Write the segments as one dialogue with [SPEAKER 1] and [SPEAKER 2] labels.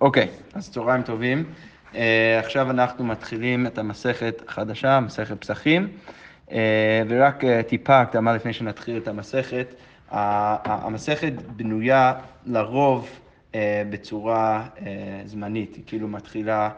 [SPEAKER 1] אוקיי, אז צהריים טובים. Uh, עכשיו אנחנו מתחילים את המסכת החדשה, מסכת פסחים, uh, ורק uh, טיפה הקדמה לפני שנתחיל את המסכת. Uh, המסכת בנויה לרוב בצורה אה, זמנית, היא כאילו מתחילה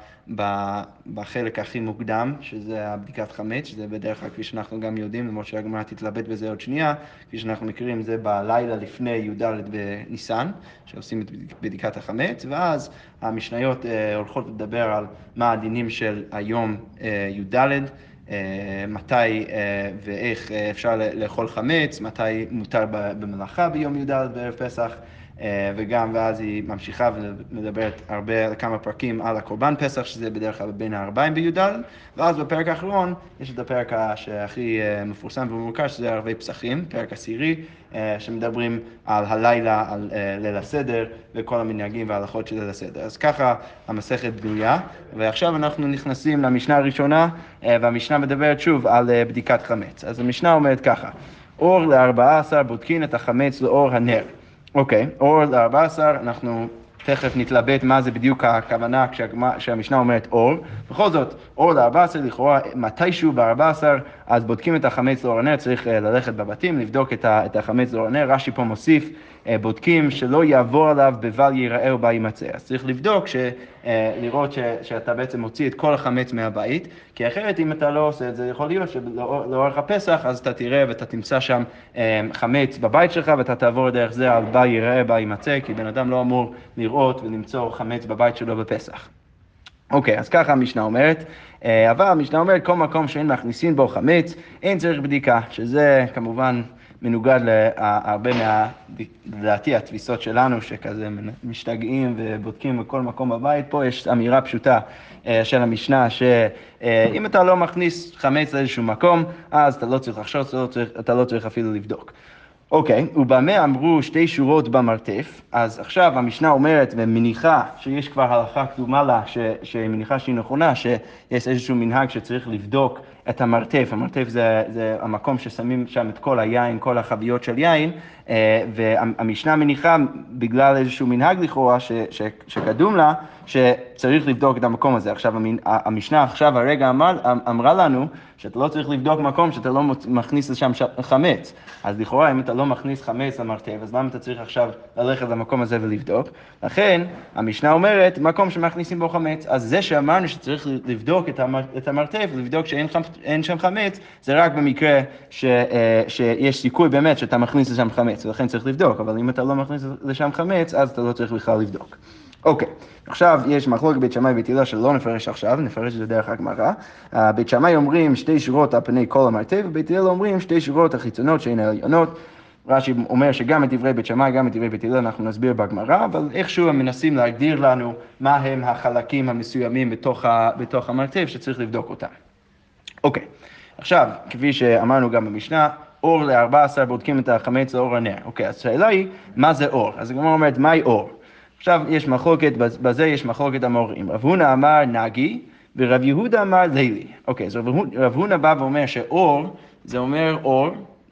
[SPEAKER 1] בחלק הכי מוקדם, שזה הבדיקת חמץ, שזה בדרך כלל, כפי שאנחנו גם יודעים, למרות שהגמרא תתלבט בזה עוד שנייה, כפי שאנחנו מכירים, זה בלילה לפני י"ד בניסן, שעושים את בדיקת החמץ, ואז המשניות אה, הולכות לדבר על מה הדינים של היום י"ד. מתי ואיך אפשר לאכול חמץ, מתי מותר במלאכה ביום י"ד בערב פסח. אה, וגם, ואז היא ממשיכה ומדברת הרבה, כמה פרקים על הקורבן פסח, שזה בדרך כלל בין הארבעים בי"ד, ואז בפרק האחרון יש את הפרק שהכי אה, מפורסם ומוכר, שזה ערבי פסחים, פרק עשירי, אה, שמדברים על הלילה, על ליל הסדר, וכל המנהגים וההלכות של ליל הסדר. אז ככה המסכת בנויה, ועכשיו אנחנו נכנסים למשנה הראשונה, והמשנה מדברת שוב על בדיקת חמץ. אז המשנה אומרת ככה, אור לארבעה עשר בודקין את החמץ לאור הנר. אוקיי, אור ל-14, אנחנו תכף נתלבט מה זה בדיוק הכוונה כשהמשנה אומרת אור. בכל זאת, אור ל-14, לכאורה מתישהו ב-14, אז בודקים את החמץ לאור הנר, צריך אה, ללכת בבתים, לבדוק את החמץ לאור הנר. רש"י פה מוסיף בודקים שלא יעבור עליו בבל ייראה ובל יימצא. אז צריך לבדוק, ש, אה, לראות ש, שאתה בעצם מוציא את כל החמץ מהבית, כי אחרת אם אתה לא עושה את זה, יכול להיות שלאורך הפסח, אז אתה תראה ואתה תמצא שם אה, חמץ בבית שלך, ואתה תעבור דרך זה על בל ייראה, בל יימצא, כי בן אדם לא אמור לראות ולמצוא חמץ בבית שלו בפסח. אוקיי, אז ככה המשנה אומרת, אבל המשנה אומרת, כל מקום שאין מכניסים בו חמץ, אין צריך בדיקה, שזה כמובן... מנוגד להרבה מה, לדעתי, התפיסות שלנו, שכזה משתגעים ובודקים בכל מקום בבית. פה יש אמירה פשוטה אה, של המשנה, שאם אתה לא מכניס חמץ לאיזשהו מקום, אז אתה לא צריך לחשוב, אתה לא אתה לא צריך אפילו לבדוק. אוקיי, okay, ובמה אמרו שתי שורות במרתף, אז עכשיו המשנה אומרת ומניחה שיש כבר הלכה קדומה לה, ש, שמניחה שהיא נכונה, שיש איזשהו מנהג שצריך לבדוק את המרתף, המרתף זה, זה המקום ששמים שם את כל היין, כל החביות של יין, אה, והמשנה מניחה, בגלל איזשהו מנהג לכאורה שקדום לה, שצריך לבדוק את המקום הזה. עכשיו, המשנה עכשיו הרגע אמר, אמרה לנו שאתה לא צריך לבדוק מקום שאתה לא מכניס לשם חמץ. אז לכאורה, אם אתה לא מכניס חמץ למרתף, אז למה אתה צריך עכשיו ללכת למקום הזה ולבדוק? לכן, המשנה אומרת, מקום שמכניסים בו חמץ. אז זה שאמרנו שצריך לבדוק את המרתף, לבדוק שאין שם חמץ, זה רק במקרה ש, אה, שיש סיכוי באמת שאתה מכניס לשם חמץ, ולכן צריך לבדוק, אבל אם אתה לא מכניס לשם חמץ, אז אתה לא צריך בכלל לבדוק. אוקיי, עכשיו יש מחלוקת בית שמאי ובית הלל שלא נפרש עכשיו, נפרש את זה דרך הגמרא. אה, בית שמאי אומרים שתי שורות על פני כל המרתף, ובית הלל אומרים שתי שורות החיצונות שהן העליונות. רש"י אומר שגם את דברי בית שמאי, גם את דברי בית הלל אנחנו נסביר בגמרא, אבל איכשהו הם מנסים להגדיר לנו מה הם החלקים המסוימים בתוך, בתוך המרתף שצריך לבדוק אותם. אוקיי, עכשיו, כפי שאמרנו גם במשנה, אור ל-14 בודקים את החמץ לאור הנר. אוקיי, אז השאלה היא, מה זה אור? אז הגמרא אומרת, מהי אור? עכשיו יש מחלוקת, בזה יש מחלוקת המורים. רב הונא אמר נגי, ורב יהודה אמר לילי. אוקיי, אז רב הונא בא ואומר שאור, זה אומר אור,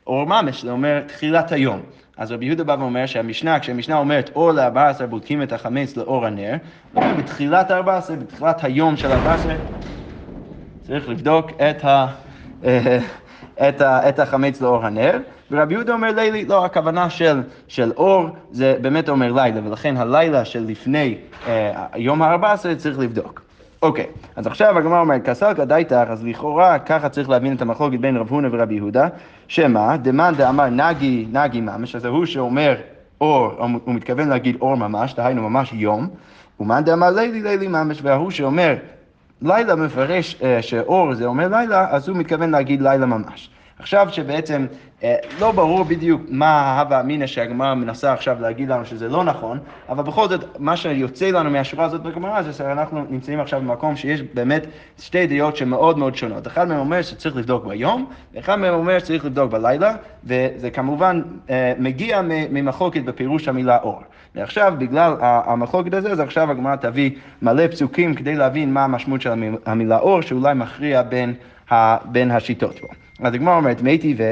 [SPEAKER 1] אור ממש, זה אומר תחילת היום. אז רבי יהודה בא ואומר שהמשנה, כשהמשנה אומרת אור ל-14 בודקים את החמץ לאור הנר, אומר בתחילת ה-14, בתחילת היום של ה-14, צריך לבדוק את, ה, אה, את, ה, את החמץ לאור הנר. ורבי יהודה אומר לילי, לא, הכוונה של, של אור זה באמת אומר לילה, ולכן הלילה של לפני אה, יום ה-14 צריך לבדוק. אוקיי, אז עכשיו הגמרא אומרת, כסל כדאיתך, אז לכאורה ככה צריך להבין את המחלוקת בין רב הונא ורבי יהודה, שמה, דמאן דאמר נגי, נגי ממש, אז הוא שאומר אור, הוא מתכוון להגיד אור ממש, דהיינו ממש יום, ומאן דאמר לילי, לילי ממש, וההוא שאומר לילה מפרש אה, שאור זה אומר לילה, אז הוא מתכוון להגיד לילה ממש. עכשיו שבעצם אה, לא ברור בדיוק מה ההווה אמינא שהגמרא מנסה עכשיו להגיד לנו שזה לא נכון, אבל בכל זאת, מה שיוצא לנו מהשורה הזאת בגמרא זה שאנחנו נמצאים עכשיו במקום שיש באמת שתי דעות שמאוד מאוד שונות. אחד מהם אומר שצריך לבדוק ביום, ואחד מהם אומר שצריך לבדוק בלילה, וזה כמובן אה, מגיע ממחלוקת בפירוש המילה אור. ועכשיו, בגלל המחלוקת הזה, אז עכשיו הגמרא תביא מלא פסוקים כדי להבין מה המשמעות של המילה אור, שאולי מכריע בין, בין השיטות פה. אז הגמרא אומרת, מתי ו...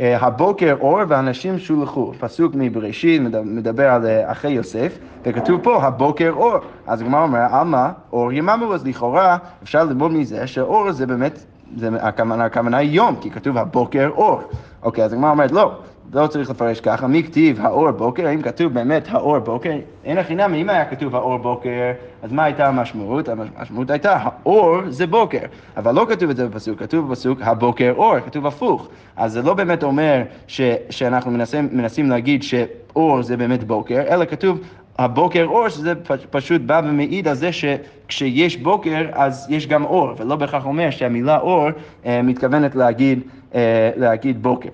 [SPEAKER 1] אה, הבוקר אור ואנשים שולחו. פסוק מבראשית מדבר על אה, אחרי יוסף, וכתוב פה הבוקר אור. אז הגמרא אומר, עלמא אור יממו, אז לכאורה אפשר ללמוד מזה שאור זה באמת, זה הכוונה, הכוונה יום, כי כתוב הבוקר אור. אוקיי, אז הגמרא אומרת, לא, לא צריך לפרש ככה, מי כתיב האור בוקר, האם כתוב באמת האור בוקר? אין הכי נמי, אם היה כתוב האור בוקר, אז מה הייתה המשמעות? המשמעות הייתה, האור זה בוקר, אבל לא כתוב את זה בפסוק, כתוב בפסוק הבוקר אור, כתוב הפוך. אז זה לא באמת אומר ש, שאנחנו מנסים, מנסים להגיד שאור זה באמת בוקר, אלא כתוב הבוקר אור, שזה פשוט בא ומעיד על זה שכשיש בוקר אז יש גם אור, ולא בהכרח אומר שהמילה אור אה, מתכוונת להגיד, אה, להגיד בוקר.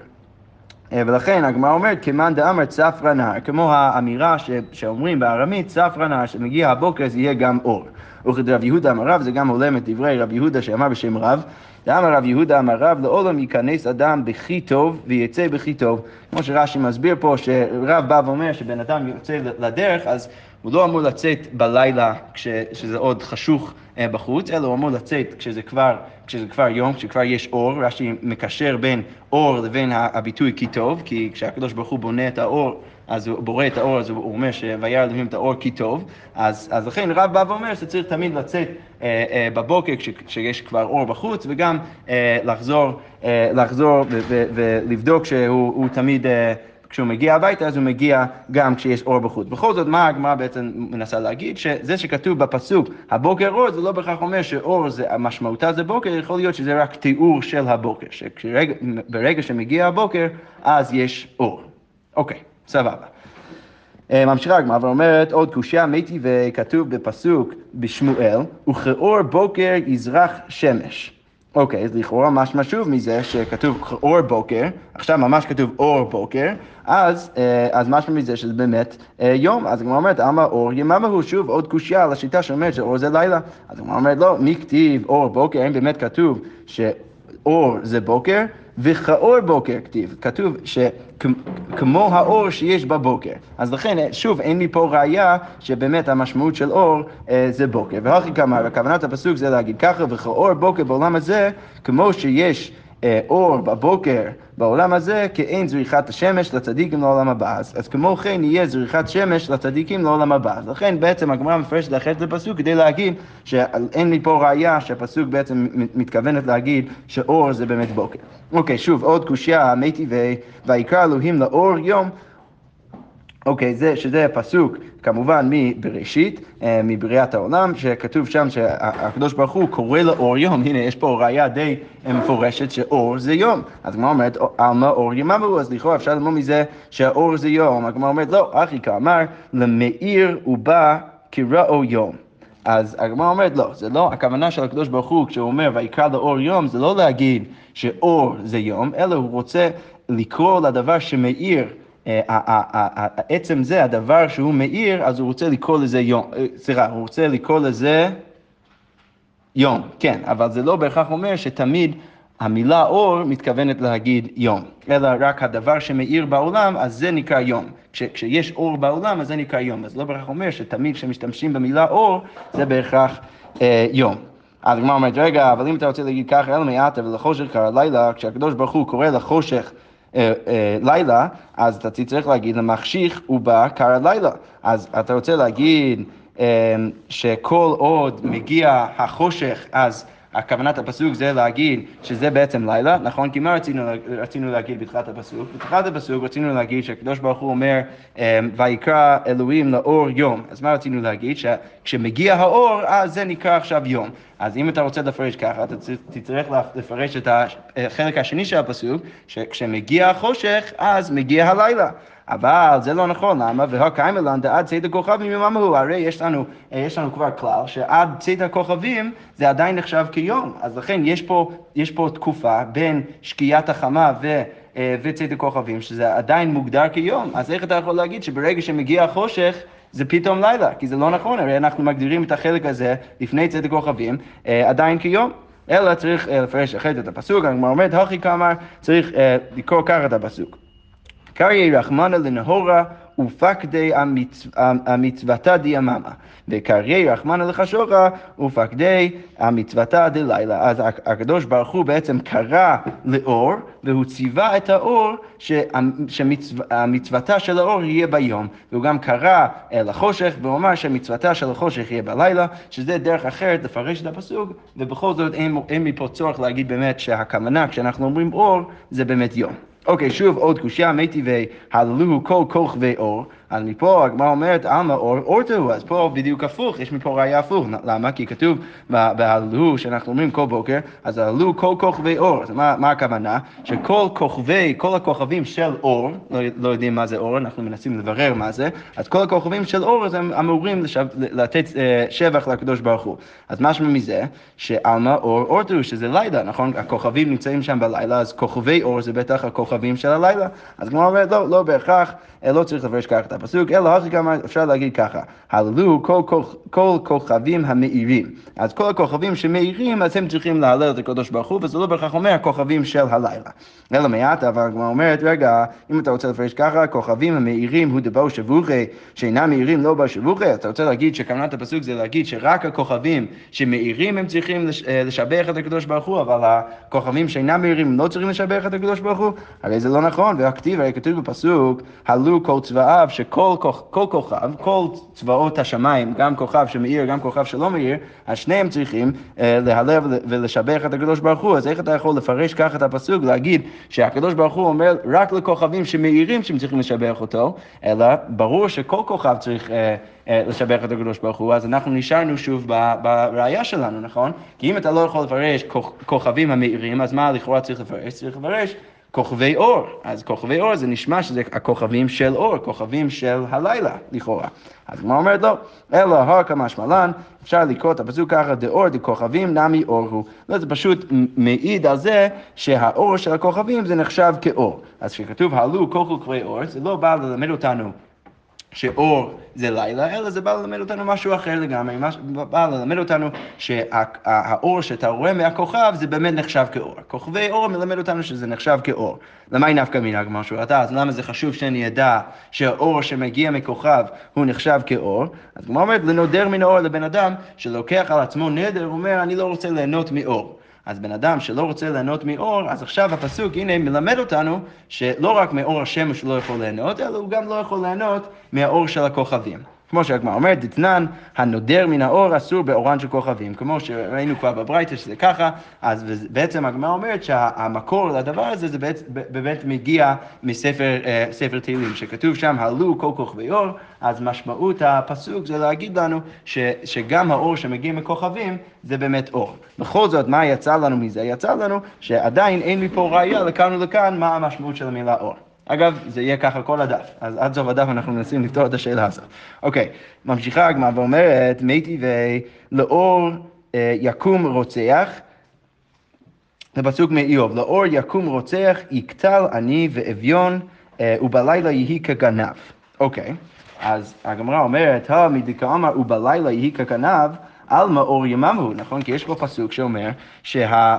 [SPEAKER 1] אה, ולכן הגמרא אומרת, כמאן דאמר צפרא נהר, כמו האמירה ש, שאומרים בארמית, צפרא נהר, שמגיע הבוקר זה יהיה גם אור. וכדרב יהודה אמר רב, זה גם הולם את דברי רב יהודה שאמר בשם רב, דאמר רב יהודה אמר רב, לעולם ייכנס אדם בכי טוב ויצא בכי טוב. כמו שרש"י מסביר פה, שרב בא ואומר שבן אדם יוצא לדרך, אז הוא לא אמור לצאת בלילה כשזה עוד חשוך אה, בחוץ, אלא הוא אמור לצאת כשזה כבר, כשזה כבר יום, כשכבר יש אור, רש"י מקשר בין אור לבין הביטוי כי טוב, כי כשהקדוש ברוך הוא בונה את האור, אז הוא בורא את האור, אז הוא אומר שוירא אלוהים את האור כי טוב, אז, אז לכן רב בא ואומר שצריך תמיד לצאת אה, אה, בבוקר כש, כשיש כבר אור בחוץ, וגם אה, לחזור, אה, לחזור ולבדוק שהוא תמיד... אה, כשהוא מגיע הביתה אז הוא מגיע גם כשיש אור בחוץ. בכל זאת, מה הגמרא בעצם מנסה להגיד? שזה שכתוב בפסוק הבוקר אור, זה לא בהכרח אומר שאור זה, משמעותה זה בוקר, יכול להיות שזה רק תיאור של הבוקר, שברגע שמגיע הבוקר אז יש אור. אוקיי, סבבה. אה, ממשיכה הגמרא ואומרת עוד קושייה מתי וכתוב בפסוק בשמואל, וכאור בוקר יזרח שמש. אוקיי, אז לכאורה משמע שוב מזה שכתוב אור בוקר, עכשיו ממש כתוב אור בוקר, אז, אה, אז משמע מזה שזה באמת אה, יום. אז הגמרא אומרת, אמה אור יממה הוא שוב עוד קושייה על השיטה שאומרת שאור זה לילה. אז הגמרא אומרת, לא, מי כתיב אור בוקר, האם באמת כתוב שאור זה בוקר? וכאור בוקר כתיב, כתוב שכמו האור שיש בבוקר. אז לכן, שוב, אין לי פה ראייה שבאמת המשמעות של אור אה, זה בוקר. והכי כמה, וכוונת הפסוק זה להגיד ככה, וכאור בוקר בעולם הזה, כמו שיש אה, אור בבוקר בעולם הזה, כאין זריחת השמש לצדיקים לעולם הבא. אז, אז כמו כן יהיה זריחת שמש לצדיקים לעולם הבא. לכן בעצם הגמרא מפרשת אחרת לפסוק כדי להגיד שאין לי פה ראייה שהפסוק בעצם מתכוונת להגיד שאור זה באמת בוקר. אוקיי, שוב, עוד קושייה, מתי ויקרא אלוהים לאור יום. אוקיי, זה, שזה פסוק כמובן מבראשית, אה, מבריאת העולם, שכתוב שם שהקדוש ברוך הוא קורא לאור יום, הנה יש פה ראייה די מפורשת שאור זה יום. אז הגמרא אומרת, עלמא אור יממו, אז לכאורה אפשר ללמוד מזה שהאור זה יום. הגמרא אומרת, לא, אחי כאמר, למאיר ובא כראו יום. אז הגמרא אומרת, לא, זה לא, הכוונה של הקדוש ברוך הוא, כשהוא אומר ויקרא לאור יום, זה לא להגיד שאור זה יום, אלא הוא רוצה לקרוא לדבר שמאיר עצם זה, הדבר שהוא מאיר, אז הוא רוצה לקרוא לזה יום, אה, סליחה, הוא רוצה לקרוא לזה יום, כן, אבל זה לא בהכרח אומר שתמיד המילה אור מתכוונת להגיד יום, אלא רק הדבר שמאיר בעולם, אז זה נקרא יום. כש, כשיש אור בעולם, אז זה נקרא יום. אז לא בהכרח אומר שתמיד כשמשתמשים במילה אור, זה בהכרח אה, יום. אז הגמרא אומרת, רגע, אבל אם אתה רוצה להגיד ככה, אלא מעטה ולחושך קרא לילה, כשהקדוש ברוך הוא קורא לחושך אה, אה, לילה, אז אתה צריך להגיד למחשיך ובא קר הלילה. אז אתה רוצה להגיד אה, שכל עוד מגיע החושך, אז הכוונת הפסוק זה להגיד שזה בעצם לילה, נכון? כי מה רצינו, רצינו להגיד בתחילת הפסוק? בתחילת הפסוק רצינו להגיד שהקדוש ברוך הוא אומר, ויקרא אלוהים לאור יום. אז מה רצינו להגיד? שכשמגיע האור, אז זה נקרא עכשיו יום. אז אם אתה רוצה לפרש ככה, אתה תצטרך לפרש את החלק השני של הפסוק, שכשמגיע החושך, אז מגיע הלילה. אבל זה לא נכון, למה? והקיימלן דעד צאת הכוכבים יומם הוא, הרי יש לנו, יש לנו כבר כלל שעד צאת הכוכבים זה עדיין נחשב כיום, אז לכן יש פה, יש פה תקופה בין שקיעת החמה ו... אה, וצאת הכוכבים, שזה עדיין מוגדר כיום, אז איך אתה יכול להגיד שברגע שמגיע החושך, זה פתאום לילה, כי זה לא נכון, הרי אנחנו מגדירים את החלק הזה לפני צאת הכוכבים אה, עדיין כיום. אלא צריך אה, לפרש אחרת את הפסוק, הגמרא אומרת, הכי כאמר, צריך לקרוא ככה את הפסוק. קרעי רחמנא לנהורה ופקדי המצ... המצוותה דיממה. וקרעי רחמנא לחשורה ופקדי המצוותה דלילה. אז הקדוש ברוך הוא בעצם קרא לאור, והוא ציווה את האור שהמצוותה של האור יהיה ביום. והוא גם קרא לחושך והוא אמר שהמצוותה של החושך יהיה בלילה, שזה דרך אחרת לפרש את הפסוק, ובכל זאת אין, אין מפה צורך להגיד באמת שהכוונה כשאנחנו אומרים אור זה באמת יום. אוקיי, שוב עוד קושייה, מי טבעי, הללו כל כוכבי אור. אז מפה הגמרא אומרת, עלמא אור אורתו, אז פה בדיוק הפוך, יש מפה ראייה הפוך. למה? כי כתוב בהללו, שאנחנו אומרים כל בוקר, אז הללו כל כוכבי אור. אז מה, מה הכוונה? שכל כוכבי, כל הכוכבים של אור, לא, לא יודעים מה זה אור, אנחנו מנסים לברר מה זה, אז כל הכוכבים של אור, אז הם אמורים לשב, לתת uh, שבח לקדוש ברוך הוא. אז משמע מזה, שעלמא אור אורתו, שזה לילה, נכון? הכוכבים נמצאים שם בלילה, אז כוכבי אור זה בטח הכוכבים של הלילה. אז כמו אומרת, לא, לא בהכרח, אה, לא צריך לפרש ככה הפסוק, אלא הכי גם אפשר להגיד ככה, הללו כל, כל, כל כוכבים המאירים. אז כל הכוכבים שמאירים, אז הם צריכים להלל את הקדוש ברוך הוא, וזה לא בהכרח אומר הכוכבים של הלילה. אלא מעט, אבל הגמרא אומרת, רגע, אם אתה רוצה לפרש ככה, כוכבים המאירים הוא דבו שבוכי, שאינם מאירים לא בו שבוכי, אתה רוצה להגיד שכוונת הפסוק זה להגיד שרק הכוכבים שמאירים הם צריכים אה, לשבח את הקדוש ברוך הוא, אבל הכוכבים שאינם מאירים לא צריכים לשבח את הקדוש ברוך הוא? הרי זה לא נכון, והכתיב, הרי כתוב בפסוק, הלו כל צבאיו, שכל כל כוכב, כל צבאות השמיים, גם כוכב שמאיר, גם כוכב שלא מאיר, אז שניהם צריכים אה, להלל ולשבח את הקדוש ברוך הוא, אז איך אתה יכול לפרש ככה את הפסוק, להגיד שהקדוש ברוך הוא אומר רק לכוכבים שמאירים שהם צריכים לשבח אותו, אלא ברור שכל כוכב צריך אה, לשבח את הקדוש ברוך הוא, אז אנחנו נשארנו שוב בראייה שלנו, נכון? כי אם אתה לא יכול לפרש כוכבים המאירים, אז מה לכאורה צריך לפרש? צריך לפרש כוכבי אור. אז כוכבי אור זה נשמע שזה הכוכבים של אור, כוכבים של הלילה, לכאורה. אז כמו אומרת לא, אלא הר כמשמלן, אפשר לקרוא את הפסוק ככה, דאור דכוכבים נמי אור הוא. לא, זה פשוט מעיד על זה שהאור של הכוכבים זה נחשב כאור. אז כשכתוב העלו כל כוכבי אור, זה לא בא ללמד אותנו שאור זה לילה, אלא זה בא ללמד אותנו משהו אחר לגמרי, בא ללמד אותנו שהאור שאתה רואה מהכוכב זה באמת נחשב כאור. כוכבי אור מלמד אותנו שזה נחשב כאור. למה היא נפקא מינה כמו שהוא אתה, אז למה זה חשוב שאני אדע שהאור שמגיע מכוכב הוא נחשב כאור? אז כמו אומרת, לנודר מן האור לבן אדם שלוקח על עצמו נדר, הוא אומר, אני לא רוצה ליהנות מאור. אז בן אדם שלא רוצה ליהנות מאור, אז עכשיו הפסוק, הנה, מלמד אותנו שלא רק מאור השמש הוא לא יכול ליהנות, אלא הוא גם לא יכול ליהנות מהאור של הכוכבים. כמו שהגמרא אומרת, דתנן, הנודר מן האור אסור באורן של כוכבים. כמו שראינו כבר בברייתא שזה ככה, אז בעצם הגמרא אומרת שהמקור לדבר הזה זה באמת, באמת מגיע מספר uh, תהילים, שכתוב שם, הלו כל כוכבי אור, אז משמעות הפסוק זה להגיד לנו ש, שגם האור שמגיע מכוכבים זה באמת אור. בכל זאת, מה יצא לנו מזה? יצא לנו שעדיין אין מפה ראייה לכאן ולכאן מה המשמעות של המילה אור. אגב, זה יהיה ככה כל הדף, אז עד סוף הדף אנחנו מנסים לפתור את השאלה הזאת. אוקיי, ממשיכה הגמרא ואומרת, מי טבעי לאור אה, יקום רוצח, זה פסוק מאיוב, לאור יקום רוצח, יקטל עני ואביון, אה, ובלילה יהי כגנב. אוקיי, אז הגמרא אומרת, מדכאמר ובלילה יהי כגנב, על מאור יממו, נכון? כי יש פה פסוק שאומר שה...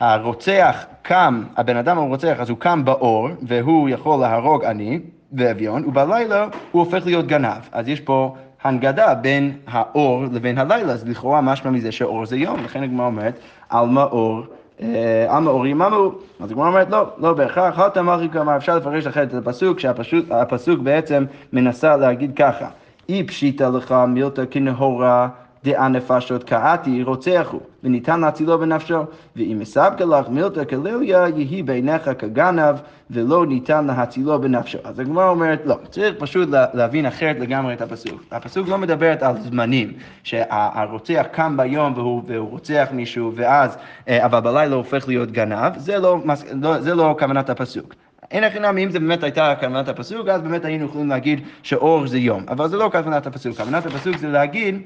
[SPEAKER 1] הרוצח קם, הבן אדם הרוצח, אז הוא קם באור, והוא יכול להרוג עני ואביון, ובלילה הוא הופך להיות גנב. אז יש פה הנגדה בין האור לבין הלילה, אז לכאורה משמע מזה שאור זה יום, לכן הגמרא אומרת, על מאור אה, עם האור יממו, אז הגמרא אומרת לא, לא בהכרח, הלטה מלכי כלומר אפשר לפרש אחרת את הפסוק, שהפסוק בעצם מנסה להגיד ככה, אי פשיטה לך מילתא כנהורה דעה נפשות קראתי רוצח הוא, וניתן להצילו בנפשו, ואם מסבקה לך מילתא כליליה, יהי בעיניך כגנב, ולא ניתן להצילו בנפשו. אז הגמרא אומרת, לא, צריך פשוט להבין אחרת לגמרי את הפסוק. הפסוק לא מדברת על זמנים, שהרוצח קם ביום והוא, והוא רוצח מישהו, ואז, אה, אבל בלילה הופך להיות גנב, זה לא, לא, זה לא כוונת הפסוק. אין הכי נמי, אם זה באמת הייתה כוונת הפסוק, אז באמת היינו יכולים להגיד שאור זה יום. אבל זה לא כוונת הפסוק. כוונת הפסוק זה להגיד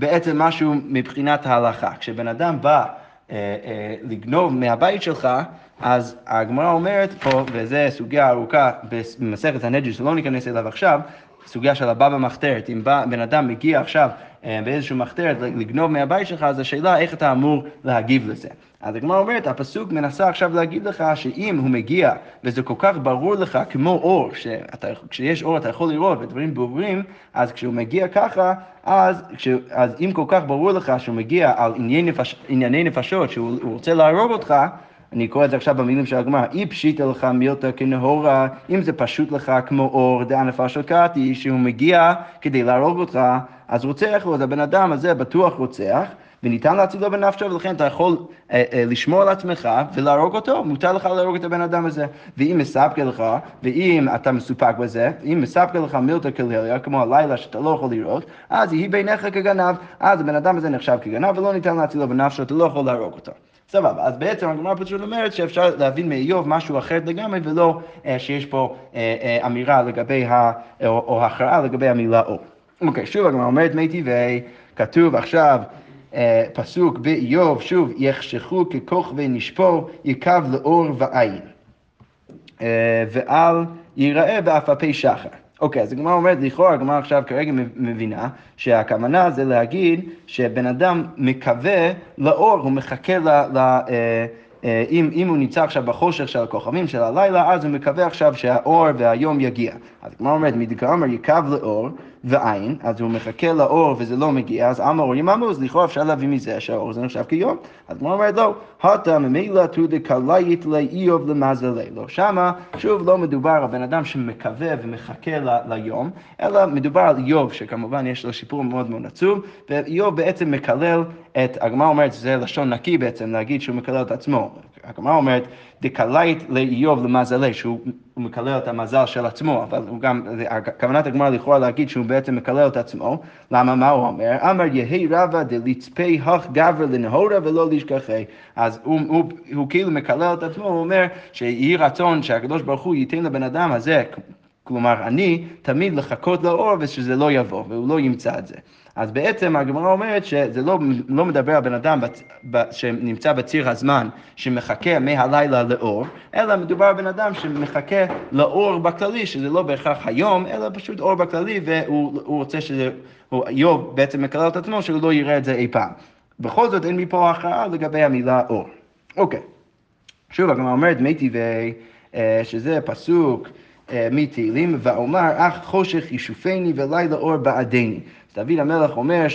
[SPEAKER 1] בעצם משהו מבחינת ההלכה. כשבן אדם בא אה, אה, לגנוב מהבית שלך, אז הגמרא אומרת פה, וזו סוגיה ארוכה במסכת הנג'י שלא ניכנס אליו עכשיו, סוגיה של הבא במחתרת, אם בא, בן אדם מגיע עכשיו אה, באיזשהו מחתרת לגנוב מהבית שלך, אז השאלה איך אתה אמור להגיב לזה. אז הגמרא אומרת, הפסוק מנסה עכשיו להגיד לך שאם הוא מגיע וזה כל כך ברור לך כמו אור, שכשיש אור אתה יכול לראות ודברים ברורים, אז כשהוא מגיע ככה, אז, כש, אז אם כל כך ברור לך שהוא מגיע על ענייני, נפש, ענייני נפשות, שהוא רוצה להרוג אותך, אני קורא את זה עכשיו במילים של הגמרא, אי פשיטא לך מילתא כנהורה, אם זה פשוט לך כמו אור דענפה של קטי, שהוא מגיע כדי להרוג אותך, אז רוצח לו, אז הבן אדם הזה בטוח רוצח. וניתן להצילו בנפשו, ולכן אתה יכול אה, אה, לשמור על עצמך ולהרוג אותו, מותר לך להרוג את הבן אדם הזה. ואם מספקה לך, ואם אתה מסופק בזה, אם מספקה לך מילתא כליליה, כמו הלילה שאתה לא יכול לראות, אז יהי בעיניך כגנב, אז הבן אדם הזה נחשב כגנב ולא ניתן להצילו בנפשו, אתה לא יכול להרוג אותו. סבבה, אז בעצם הגמרא פשוט אומרת שאפשר להבין מאיוב משהו אחר לגמרי, ולא אה, שיש פה אה, אה, אמירה לגבי, ה, או, או הכרעה לגבי המילה או. אוקיי, שוב הגמרא אומרת מי טבעי, כתוב עכשיו פסוק באיוב, שוב, יחשכו ככוכבי נשפור, יקב לאור ועין. אה, ואל ייראה באפפי שחר. אוקיי, אז הגמרא אומרת, לכאורה הגמרא עכשיו כרגע מבינה שהכוונה זה להגיד שבן אדם מקווה לאור, הוא מחכה ל... ל אה, אה, אם, אם הוא נמצא עכשיו בחושך של הכוכבים של הלילה, אז הוא מקווה עכשיו שהאור והיום יגיע. אז הגמרא אומרת, מדקאמר יקב לאור ועין, אז הוא מחכה לאור וזה לא מגיע, אז אמר אורים אמרו, אז לכאורה אפשר להביא מזה שהאור זה נחשב כיום. אז הגמרא אומרת, לא, הטה ממילא תו דקלאית לאיוב למזלי. לא, שמה, שוב, לא מדובר על בן אדם שמקווה ומחכה ליום, אלא מדובר על איוב, שכמובן יש לו שיפור מאוד מאוד עצוב, ואיוב בעצם מקלל את, הגמרא אומרת, זה לשון נקי בעצם, להגיד שהוא מקלל את עצמו. הגמרא אומרת, דקלית לאיוב למזלי, שהוא מקלל את המזל של עצמו, אבל הוא גם, כוונת הגמרא לכאורה להגיד שהוא בעצם מקלל את עצמו, למה מה הוא אומר? אמר יהי רבא דלצפי הך גבר לנהורה ולא לשכחי. אז הוא, הוא, הוא, הוא כאילו מקלל את עצמו, הוא אומר שיהי רצון שהקדוש ברוך הוא ייתן לבן אדם הזה, כלומר אני, תמיד לחכות לאור ושזה לא יבוא, והוא לא ימצא את זה. אז בעצם הגמרא אומרת שזה לא, לא מדבר על בן אדם בצ, ב, שנמצא בציר הזמן, שמחכה מהלילה לאור, אלא מדובר על בן אדם שמחכה לאור בכללי, שזה לא בהכרח היום, אלא פשוט אור בכללי, והוא רוצה שזה, איוב בעצם מקלל את עצמו, שהוא לא יראה את זה אי פעם. בכל זאת אין מפה הכרעה לגבי המילה אור. אוקיי. שוב, הגמרא אומרת מי טבעי, אה, שזה פסוק אה, מתהילים, ואומר, אך חושך ישופני ולילה אור בעדני. דוד המלך אומר,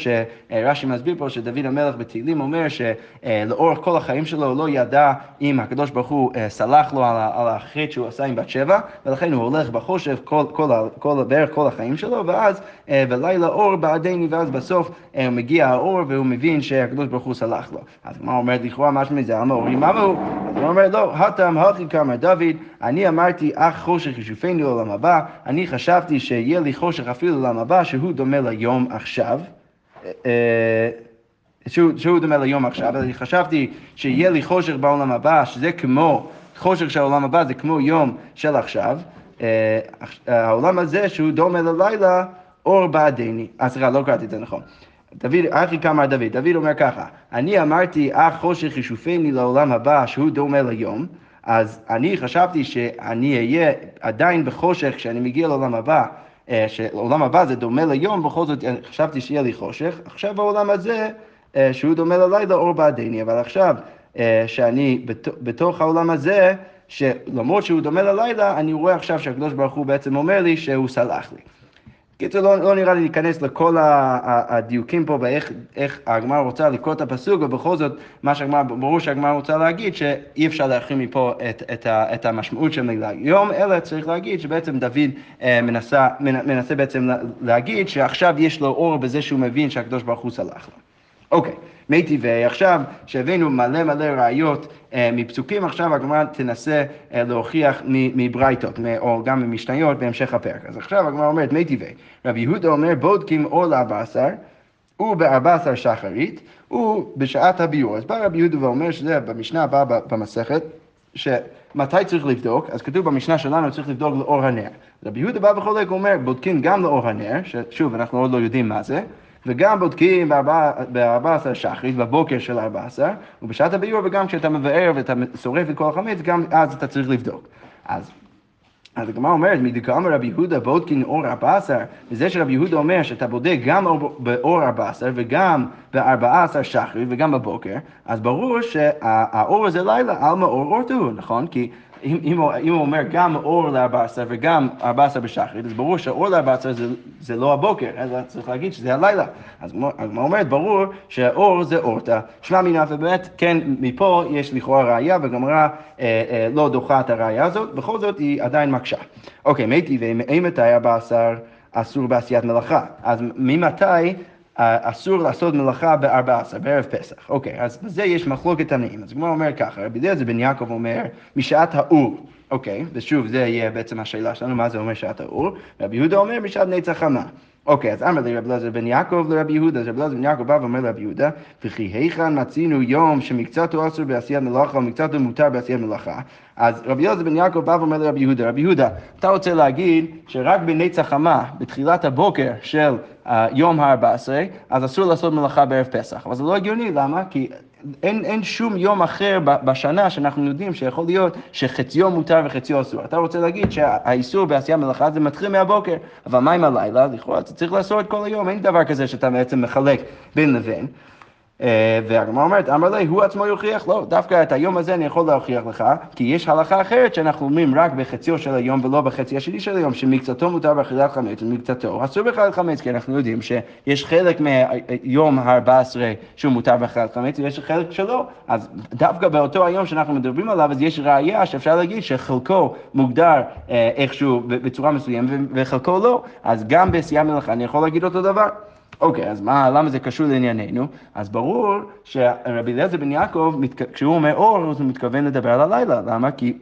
[SPEAKER 1] רש"י מסביר פה שדוד המלך בתהילים אומר שלאורך כל החיים שלו הוא לא ידע אם הקדוש ברוך הוא אה, סלח לו על החטא שהוא עשה עם בת שבע, ולכן הוא הולך בחושך כל, כל, כל, בערך כל החיים שלו, ואז אה, ולילה אור בעדני, ואז בסוף אה, מגיע האור והוא מבין שהקדוש ברוך הוא סלח לו. אז מה אומר לכאורה משהו מזה, אמר אורי ממו? אז הוא אומר לא, הטם הכי כאמר דוד, אני אמרתי אך חושך ישופני לעולם הבא, אני חשבתי שיהיה לי חושך אפילו לעולם הבא שהוא דומה ליום עכשיו, אה, שהוא, שהוא דומה ליום עכשיו, אבל אני חשבתי שיהיה לי חושך בעולם הבא, שזה כמו, חושך של העולם הבא זה כמו יום של עכשיו, אה, העולם הזה שהוא דומה ללילה, אור בעדני. אה, סליחה, לא קראתי את זה נכון. דוד, אחי כמה דוד, דוד אומר ככה, אני אמרתי, אך חושך ישופני לעולם הבא, שהוא דומה ליום, אז אני חשבתי שאני אהיה עדיין בחושך כשאני מגיע לעולם הבא, אה, שעולם הבא זה דומה ליום, בכל זאת חשבתי שיהיה לי חושך, עכשיו העולם הזה, אה, שהוא דומה ללילה, אור בעדני, אבל עכשיו אה, שאני בתוך העולם הזה, שלמרות שהוא דומה ללילה, אני רואה עכשיו שהקדוש ברוך הוא בעצם אומר לי שהוא סלח לי. קיצור, לא, לא נראה לי להיכנס לכל הדיוקים פה באיך הגמרא רוצה לקרוא את הפסוק, ובכל זאת, מה שהגמרא, ברור שהגמרא רוצה להגיד שאי אפשר להכין מפה את, את, ה, את המשמעות של מילה יום, אלא צריך להגיד שבעצם דוד אה, מנסה, מנסה בעצם להגיד שעכשיו יש לו אור בזה שהוא מבין שהקדוש ברוך הוא סלח לו. אוקיי, מי טבעי, עכשיו שהבאנו מלא מלא ראיות אה, מפסוקים, עכשיו הגמרא תנסה אה, להוכיח מברייתות, או גם ממשניות בהמשך הפרק. אז עכשיו הגמרא אומרת מי טבעי, רבי יהודה אומר בודקים אור לארבע עשר, ובארבע עשר שחרית, ובשעת הביור. אז בא רבי יהודה ואומר שזה במשנה הבאה במסכת, שמתי צריך לבדוק? אז כתוב במשנה שלנו צריך לבדוק לאור הנר. רבי יהודה בא וחולק, הוא אומר, בודקים גם לאור הנר, ששוב, אנחנו עוד לא יודעים מה זה, וגם בודקים ב-14 שחרית, בבוקר של 14, ובשעת הביור, וגם כשאתה מבאר ואתה שורף את כל החמץ, גם אז אתה צריך לבדוק. אז אז הגמרא אומרת, מדקאמר רבי יהודה בודקין אור עשר, וזה שרבי יהודה אומר שאתה בודק גם באור עשר וגם בארבעה עשר שחרי וגם בבוקר, אז ברור שהאור הזה לילה, עלמא אור אורתו, נכון? כי אם, אם, הוא אומר גם אור ל-14 וגם 14 בשחרית, אז ברור שאור ל-14 זה, זה לא הבוקר, אלא צריך להגיד שזה הלילה. אז הגמרא אומרת, ברור שהאור זה אורתא. שמע מינה, ובאמת, כן, מפה יש לכאורה ראייה, והגמרא אה, אה, לא דוחה את הראייה הזאת, בכל זאת היא עדיין מקשה. אוקיי, מתי ואימתי 14 אסור בעשיית מלאכה. אז ממתי אסור לעשות מלאכה ב-14, בערב פסח. אוקיי, אז בזה יש מחלוקת תנאים. אז הגמרא אומר ככה, רבי אליעזר בן יעקב אומר, משעת האור. אוקיי, ושוב, זה יהיה בעצם השאלה שלנו, מה זה אומר שעת האור? רבי יהודה אומר, משעת נצח חמה. אוקיי, אז אמר לי רבי אליעזר בן יעקב לרבי יהודה, אז רבי אליעזר בן יעקב בא ואומר לרבי יהודה, וכי היכן מצינו יום שמקצתו אסור בעשיית מלאכה ומקצתו מותר בעשיית מלאכה. אז רבי אליעזר בן יעקב בא ואומר לרבי יהודה, רבי יהודה, אתה רוצה להגיד שרק בנצח חמה, בתחילת הבוקר של יום ה-14, אז אסור לעשות מלאכה בערב פסח. אבל זה לא הגיוני, למה? כי אין, אין שום יום אחר בשנה שאנחנו יודעים שיכול להיות שחציו מותר וחציו אסור. אתה רוצה להגיד שהאיסור בעשייה מלאכה זה מתחיל מהבוקר, אבל מה עם הלילה? לכאורה אתה צריך לעשות כל היום, אין דבר כזה שאתה בעצם מחלק בין לבין. אה, והגמרא אומרת, אמר לי, הוא עצמו יוכיח? לא, דווקא את היום הזה אני יכול להוכיח לך, כי יש הלכה אחרת שאנחנו אומרים רק בחציו של היום ולא בחצי השני של היום, שמקצתו מותר באכילת חמץ ומקצתו אסור באכילת חמץ, כי אנחנו יודעים שיש חלק מהיום ה-14 שהוא מותר באכילת חמץ ויש חלק שלא, אז דווקא באותו היום שאנחנו מדברים עליו, אז יש ראייה שאפשר להגיד שחלקו מוגדר אה, איכשהו בצורה מסוימת וחלקו לא, אז גם בעשייה מלאכה אני יכול להגיד אותו דבר. אוקיי, אז מה, למה זה קשור לענייננו? אז ברור שרבי אליעזר בן יעקב, כשהוא אומר אור, הוא מתכוון לדבר על הלילה. למה? כי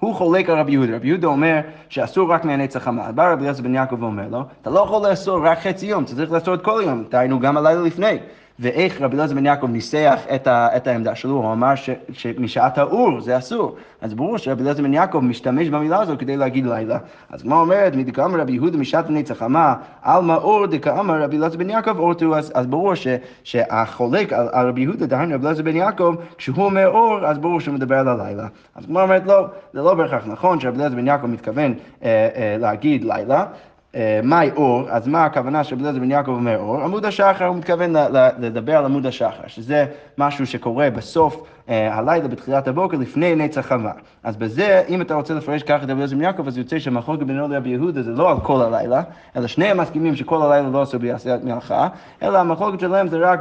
[SPEAKER 1] הוא חולק על רבי יהודה. רבי יהודה אומר שאסור רק מהנצח חמה. בא רבי אליעזר בן יעקב ואומר לו, אתה לא יכול לאסור רק חצי יום, אתה צריך לאסור את כל יום, דהיינו גם הלילה לפני. ואיך רבי אלעזר בן יעקב ניסח את, ה, את העמדה שלו, הוא אמר ש, שמשעת האור זה אסור. אז ברור שרבי אלעזר בן יעקב משתמש במילה הזו כדי להגיד לילה. אז כמו אומרת, מדקאמר רבי יהודה משעת הנצח אמר, עלמא אור דקאמר רבי אלעזר בן יעקב אורתו, אז, אז ברור ש, שהחולק על, על רבי יהודה, דהיינו רבי אלעזר בן יעקב, כשהוא אומר אור, אז ברור שהוא מדבר על הלילה. אז כמו אומרת, לא, זה לא בהכרח נכון שרבי אלעזר בן יעקב מתכוון אה, אה, להגיד לילה. אה, מהי אור, אז מה הכוונה שרבי אליעזר בן יעקב אומר אור? עמוד השחר, הוא מתכוון לדבר על עמוד השחר, שזה משהו שקורה בסוף אה, הלילה, בתחילת הבוקר, לפני נצח חמה. אז בזה, אם אתה רוצה לפרש ככה את אליעזר בן יעקב, אז יוצא שהמחלוקת בינו לרבי יהודה זה לא על כל הלילה, אלא שניהם מסכימים שכל הלילה לא עשו בעשיית מלאכה, אלא המחלוקת שלהם זה רק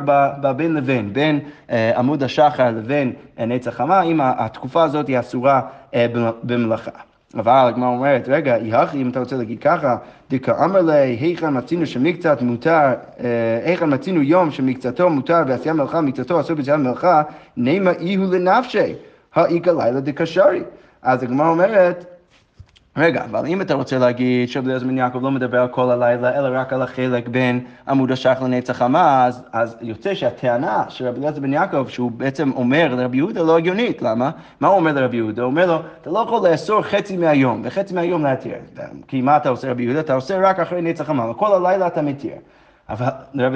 [SPEAKER 1] בין לבין, בין אה, עמוד השחר לבין נצח חמה, אם התקופה הזאת היא אסורה במלאכה. אבל הגמרא אומרת, רגע, יחי, אם אתה רוצה להגיד ככה, דכאמר לי, היכן מצינו שמקצת מותר, אה, היכן מצינו יום שמקצתו מותר בעשייה מלאכה, מקצתו אסור בעשייה מלאכה, נימה איהו לנפשי, האיכא לילה דקשרי. אז הגמרא אומרת, רגע, אבל אם אתה רוצה להגיד שרבי אליעזר בן יעקב לא מדבר על כל הלילה, אלא רק על החלק בין עמוד השח לנצח חמה, אז, אז יוצא שהטענה של רבי אליעזר בן יעקב, שהוא בעצם אומר לרבי יהודה, לא הגיונית. למה? מה הוא אומר לרבי יהודה? הוא אומר לו, אתה לא יכול לאסור חצי מהיום, וחצי מהיום להתיר. כי מה אתה עושה רבי יהודה? אתה עושה רק אחרי נצח חמה, וכל הלילה אתה מתיר. אבל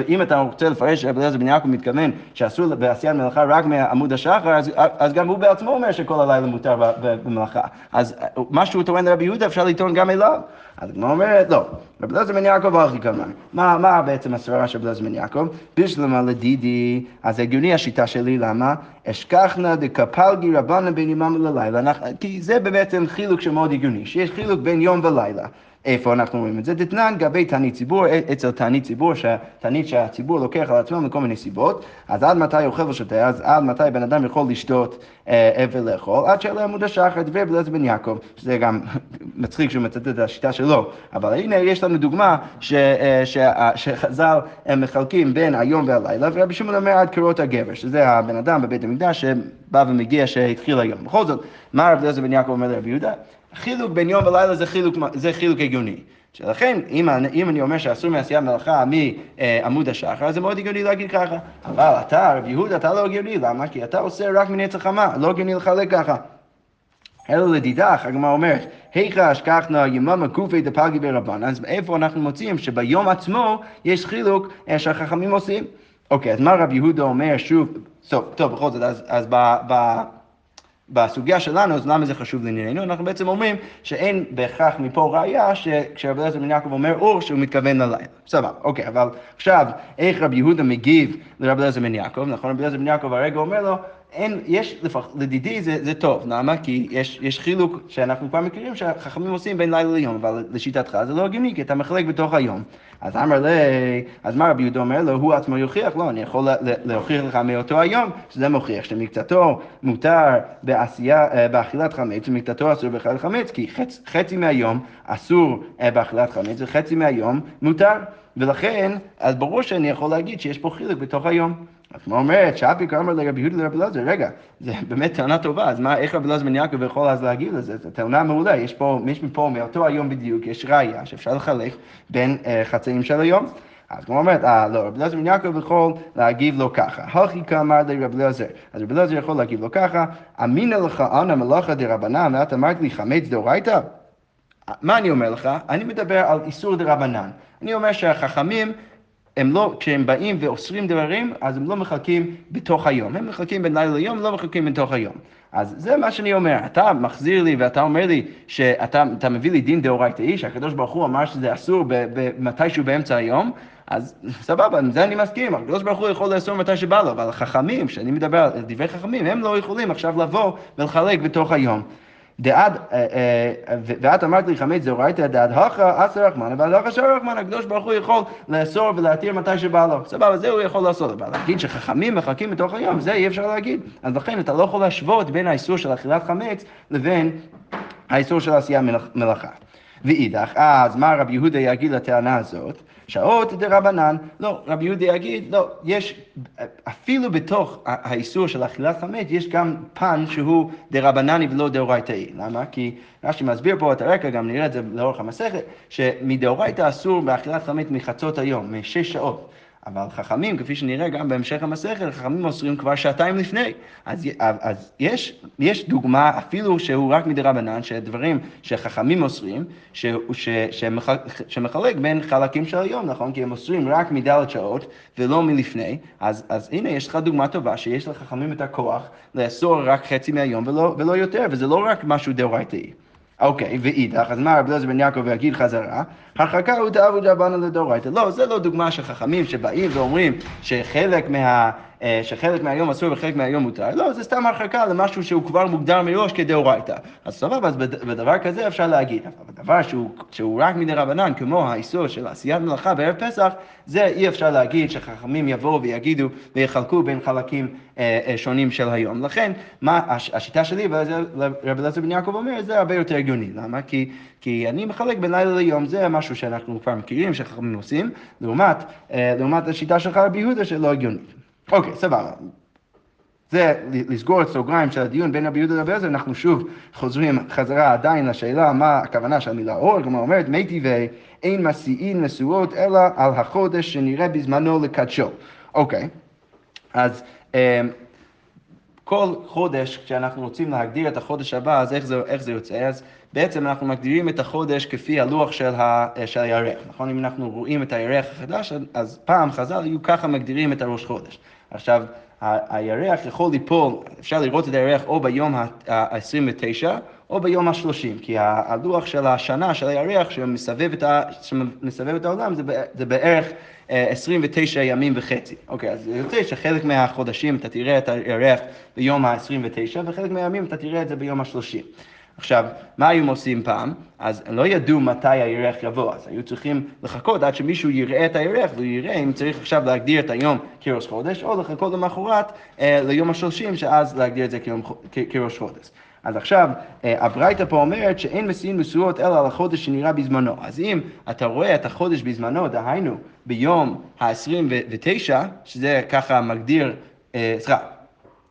[SPEAKER 1] אם אתה רוצה לפרש שרבי אליעזר בן יעקב מתכוון שאסור בעשיית מלאכה רק מעמוד השחר, אז, אז גם הוא בעצמו אומר שכל הלילה מותר במלאכה. אז מה שהוא טוען לרבי יהודה אפשר לטעון גם אליו. אז הגמרא אומרת, לא, רבי אליעזר בן יעקב הכי כמובן. מה, מה בעצם הסברה של רבי אליעזר בן יעקב? בשלמה לדידי, אז הגיוני השיטה שלי, למה? אשכחנה דקפלגי רבנה בין ימם ללילה, כי זה בעצם חילוק שמאוד הגיוני, שיש חילוק בין יום ולילה. איפה אנחנו רואים את זה? דתנן גבי תענית ציבור, אצל תענית ציבור, תענית שהציבור לוקח על עצמו מכל מיני סיבות, אז עד מתי אוכל ושותה, אז עד מתי בן אדם יכול לשתות אה, ולאכול, עד שיעלה עמוד השחר, דברי בלעז בן יעקב, שזה גם מצחיק שהוא מצטט את השיטה שלו, אבל הנה יש לנו דוגמה ש, אה, ש, שחז"ל מחלקים בין היום והלילה, ורבי שמעון אומר עד קריאות הגבר, שזה הבן אדם בבית המקדש שבא ומגיע שהתחיל היום. בכל זאת, מה רבי אליעזר בן יעקב אומר לרבי יהודה? חילוק בין יום ולילה זה חילוק, זה חילוק הגיוני. שלכן, אם, אם אני אומר שאסור מעשיית מלאכה מעמוד השחר, זה מאוד הגיוני להגיד ככה. אבל אתה, רב יהודה, אתה לא הגיוני, למה? כי אתה עושה רק מנצח חמה, לא הגיוני לחלק ככה. אלא לדידך, הגמרא אומרת, היכא אשכחנה יממה גופי דפלגי ברבן, אז איפה אנחנו מוצאים שביום עצמו יש חילוק אה, שהחכמים עושים. אוקיי, אז מה רב יהודה אומר שוב, טוב, טוב בכל זאת, אז, אז ב... ב בסוגיה שלנו, אז למה זה חשוב לענייננו? אנחנו בעצם אומרים שאין בהכרח מפה ראייה שכשרבי אליעזר בן יעקב אומר אור, שהוא מתכוון ללילה. סבבה, אוקיי, אבל עכשיו, איך רבי יהודה מגיב לרבי אליעזר בן יעקב? נכון, רבי אליעזר בן יעקב הרגע אומר לו, אין, יש, לדידי זה, זה טוב, למה? כי יש, יש חילוק שאנחנו כבר מכירים שהחכמים עושים בין לילה ליום, אבל לשיטתך זה לא הגיוני, כי אתה מחלק בתוך היום. אז אמר לי, אז מה רבי יהודה אומר לו? הוא עצמו יוכיח? לא, אני יכול להוכיח לך מאותו היום, שזה מוכיח שמקצתו מותר בעשייה, אה, באכילת חמץ, ומקצתו אסור באכילת חמץ, כי חצ, חצי מהיום אסור אה, באכילת חמץ, וחצי מהיום מותר. ולכן, אז ברור שאני יכול להגיד שיש פה חילוק בתוך היום. כמו אומרת, שאפי כאמר לרבי יהודה לרבי אלעזר, רגע, זה באמת טענה טובה, אז מה, איך רבי אלעזר בן יעקב יכול אז להגיד לזה? זו טענה מעולה, יש פה, יש מפה, מאותו היום בדיוק, יש ראייה שאפשר לחלק בין uh, חצאים של היום. אז כמו אומרת, אה, לא, רבי אלעזר בן יעקב יכול להגיב לו ככה. הכי כאמר לרבי אלעזר. אז רבי אלעזר יכול להגיב לו ככה, אמינא לך אנא מלאכה דרבנן, ואת אמרת לי חמץ דאורייתא? מה אני אומר לך? אני מדבר על איסור דרבנן. אני אומר שהחכמים הם לא, כשהם באים ואוסרים דברים, אז הם לא מחלקים בתוך היום. הם מחלקים בין לילה ליום, לא מחלקים בתוך היום. אז זה מה שאני אומר, אתה מחזיר לי ואתה אומר לי שאתה מביא לי דין דאורייתאי, שהקדוש ברוך הוא אמר שזה אסור מתישהו באמצע היום, אז סבבה, עם זה אני מסכים, הקדוש ברוך הוא יכול לאסור מתי שבא לו, אבל החכמים, כשאני מדבר על דברי חכמים, הם לא יכולים עכשיו לבוא ולחלק בתוך היום. דעד, אה, אה, ואת אמרת לי חמץ דאורייתא דעד הכא אסר רחמנא ועד הכא שר רחמנא, הקדוש ברוך הוא יכול לאסור ולהתיר מתי שבא לו. סבבה, זה הוא יכול לעשות, אבל להגיד שחכמים מחכים בתוך היום, זה אי אפשר להגיד. אז לכן אתה לא יכול להשוות בין האיסור של אכילת חמץ לבין האיסור של עשייה מלאכה. ואידך, אז מה רבי יהודה יגיד לטענה הזאת? שעות דרבנן, לא, רבי יהודה יגיד, לא, יש, אפילו בתוך האיסור של אכילת חמץ, יש גם פן שהוא דרבנני ולא דאורייתאי. למה? כי רש"י מסביר פה את הרקע, גם נראה את זה לאורך המסכת, שמדאורייתא אסור באכילת חמץ מחצות היום, משש שעות. אבל חכמים, כפי שנראה גם בהמשך המסכת, חכמים אוסרים כבר שעתיים לפני. אז, אז יש, יש דוגמה, אפילו שהוא רק מדי רבנן, שדברים שחכמים אוסרים, ש, ש, שמחלק, שמחלק בין חלקים של היום, נכון? כי הם אוסרים רק מדלת שעות ולא מלפני. אז, אז הנה, יש לך דוגמה טובה, שיש לחכמים את הכוח לאסור רק חצי מהיום ולא, ולא יותר, וזה לא רק משהו דאורייתאי. אוקיי, ואידך, אז מה רבי אליעזר בן יעקב יגיד חזרה? הרחקה הוא תעבוד רבנא לדאורייתא. לא, זה לא דוגמה של חכמים שבאים ואומרים שחלק מה... אה, שחלק מהיום אסור וחלק מהיום מותר, לא, זה סתם הרחקה למשהו שהוא כבר מוגדר מראש כדאורייתא. אז סבבה, אז בדבר כזה אפשר להגיד, אבל בדבר שהוא, שהוא רק מדי רבנן, כמו האיסור של עשיית מלאכה בערב פסח, זה אי אפשר להגיד שחכמים יבואו ויגידו ויחלקו בין חלקים אה, אה, שונים של היום. לכן, מה השיטה שלי, ורבי אלעזר בן יעקב אומר, זה הרבה יותר הגיוני. למה? כי, כי אני מחלק בין לילה ליום, זה משהו שאנחנו כבר מכירים, שחכמים עושים, לעומת, לעומת השיטה שלך רבי יהודה שלא הגיונית. אוקיי, סבבה. זה לסגור את סוגריים של הדיון בין רבי יהודה לרבי עזר, אנחנו שוב חוזרים חזרה עדיין לשאלה מה הכוונה של המילה אור, כלומר אומרת מי טבעי אין מסיעין נשואות אלא על החודש שנראה בזמנו לקדשו. אוקיי, אז אמ, כל חודש, כשאנחנו רוצים להגדיר את החודש הבא, אז איך זה, איך זה יוצא? אז בעצם אנחנו מגדירים את החודש כפי הלוח של, ה, של הירח, נכון? אם אנחנו רואים את הירח החדש, אז פעם חז"ל היו ככה מגדירים את הראש חודש. עכשיו, הירח יכול ליפול, אפשר לראות את הירח או ביום ה-29 או ביום ה-30, כי הלוח של השנה של הירח שמסבב את, שמסבב את העולם זה, זה בערך 29 אה, ימים וחצי. אוקיי, אז יוצא שחלק מהחודשים אתה תראה את הירח ביום ה-29 וחלק מהימים אתה תראה את זה ביום ה-30. עכשיו, מה היו עושים פעם? אז הם לא ידעו מתי הירח יבוא, אז היו צריכים לחכות עד שמישהו יראה את הירח והוא יראה אם צריך עכשיו להגדיר את היום כראש חודש, או לחכות למחרת אה, ליום השלושים, שאז להגדיר את זה כיום, כראש חודש. אז עכשיו, אה, הברייתא פה אומרת שאין מסיעים נשואות אלא על החודש שנראה בזמנו. אז אם אתה רואה את החודש בזמנו, דהיינו ביום ה-29, שזה ככה מגדיר, אה, סליחה,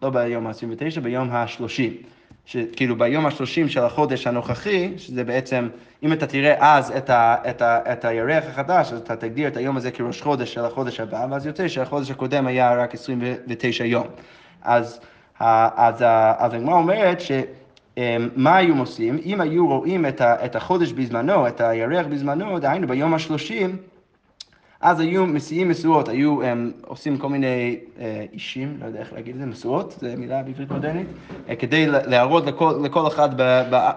[SPEAKER 1] לא ביום ה-29, ביום ה-30. שכאילו ביום השלושים של החודש הנוכחי, שזה בעצם, אם אתה תראה אז את, ה, את, ה, את הירח החדש, אז אתה תגדיר את היום הזה כראש חודש של החודש הבא, ואז יוצא שהחודש הקודם היה רק 29 יום. אז, אז, אז הגמרא אומרת ש... מה היו עושים? אם היו רואים את החודש בזמנו, את הירח בזמנו, דהיינו ביום השלושים, אז היו מסיעים משואות, היו הם, עושים כל מיני אה, אישים, לא יודע איך להגיד את זה, משואות, זו מילה בעברית מודרנית, אה, כדי להראות לכל, לכל אחד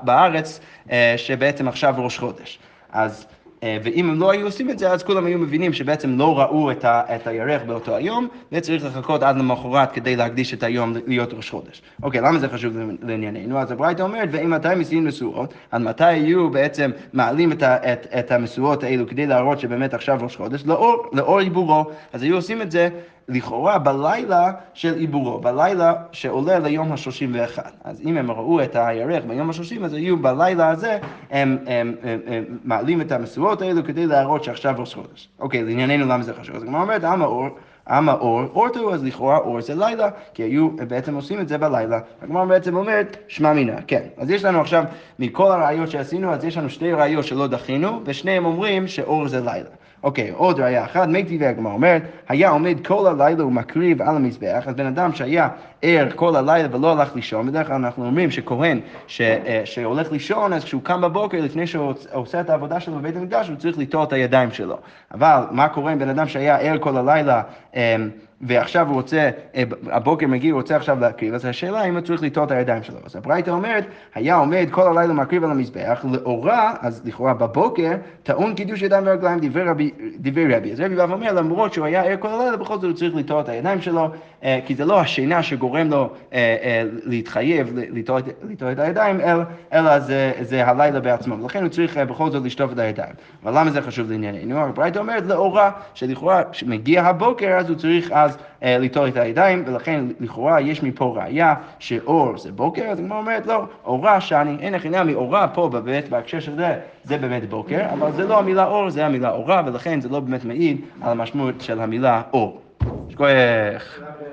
[SPEAKER 1] בארץ אה, שבעצם עכשיו ראש חודש. אז ואם הם לא היו עושים את זה, אז כולם היו מבינים שבעצם לא ראו את, ה, את הירח באותו היום, וצריך לחכות עד למחרת כדי להקדיש את היום להיות ראש חודש. אוקיי, למה זה חשוב לענייננו? אז הברייתא אומרת, ואם מתי מסיעים משואות, עד מתי היו בעצם מעלים את, את, את המשואות האלו כדי להראות שבאמת עכשיו ראש חודש? לאור, לאור עיבורו. אז היו עושים את זה לכאורה בלילה של עיבורו, בלילה שעולה ליום ה-31. אז אם הם ראו את הירח ביום ה-30, אז היו בלילה הזה, הם, הם, הם, הם מעלים את המשואות האלו כדי להראות שעכשיו ראש חודש. אוקיי, לענייננו למה זה חשוב? אז הגמרא אומרת, עם האור, עם האור, אורתו, אז לכאורה אור זה לילה, כי היו בעצם עושים את זה בלילה. הגמרא בעצם אומרת, שמע מינה, כן. אז יש לנו עכשיו, מכל הראיות שעשינו, אז יש לנו שתי ראיות שלא דחינו, ושניהם אומרים שאור זה לילה. אוקיי, עוד ראייה אחת, מי טבעי הגמרא אומרת, היה עומד כל הלילה ומקריב על המזבח, אז בן אדם שהיה ער כל הלילה ולא הלך לישון, בדרך כלל אנחנו אומרים שכהן ש, אה, שהולך לישון, אז כשהוא קם בבוקר, לפני שהוא עושה את העבודה שלו בבית המקדש, הוא צריך לטוע את הידיים שלו. אבל מה קורה עם בן אדם שהיה ער כל הלילה, אמ, ועכשיו הוא רוצה, אה, הבוקר מגיע, הוא רוצה עכשיו להקריב, אז השאלה אם הוא צריך לטוע את הידיים שלו. אז הברייתא אומרת, היה עומד כל הלילה מקריב על המזבח, לאורה, אז לכאורה בבוקר, טעון קידוש ידיים ורגליים דברי רבי. רבי. אז רבי בא ואומר, למרות שהוא היה ער כל הלילה, בכל זאת הוא צריך לטוע את הידיים שלו, אה, כי זה לא השינה שגורם לו אה, להתחייב לטוע את הידיים, אלא זה, זה הלילה בעצמו. ולכן הוא צריך בכל זאת לשטוף את הידיים. אבל למה זה חשוב לענייננו? הברייתא אומרת, לאורה, שלכאורה, כשמגיע הבוקר, אז הוא צריך... אז אה, ליטול את הידיים, ולכן לכאורה יש מפה ראייה שאור זה בוקר, אז הגמרא אומרת לא, אורה שאני, אין הכי נמי, אורה פה בבית, בהקשר של זה, זה באמת בוקר, אבל זה לא המילה אור, זה המילה אורה, ולכן זה לא באמת מעיד על המשמעות של המילה אור. שכוח.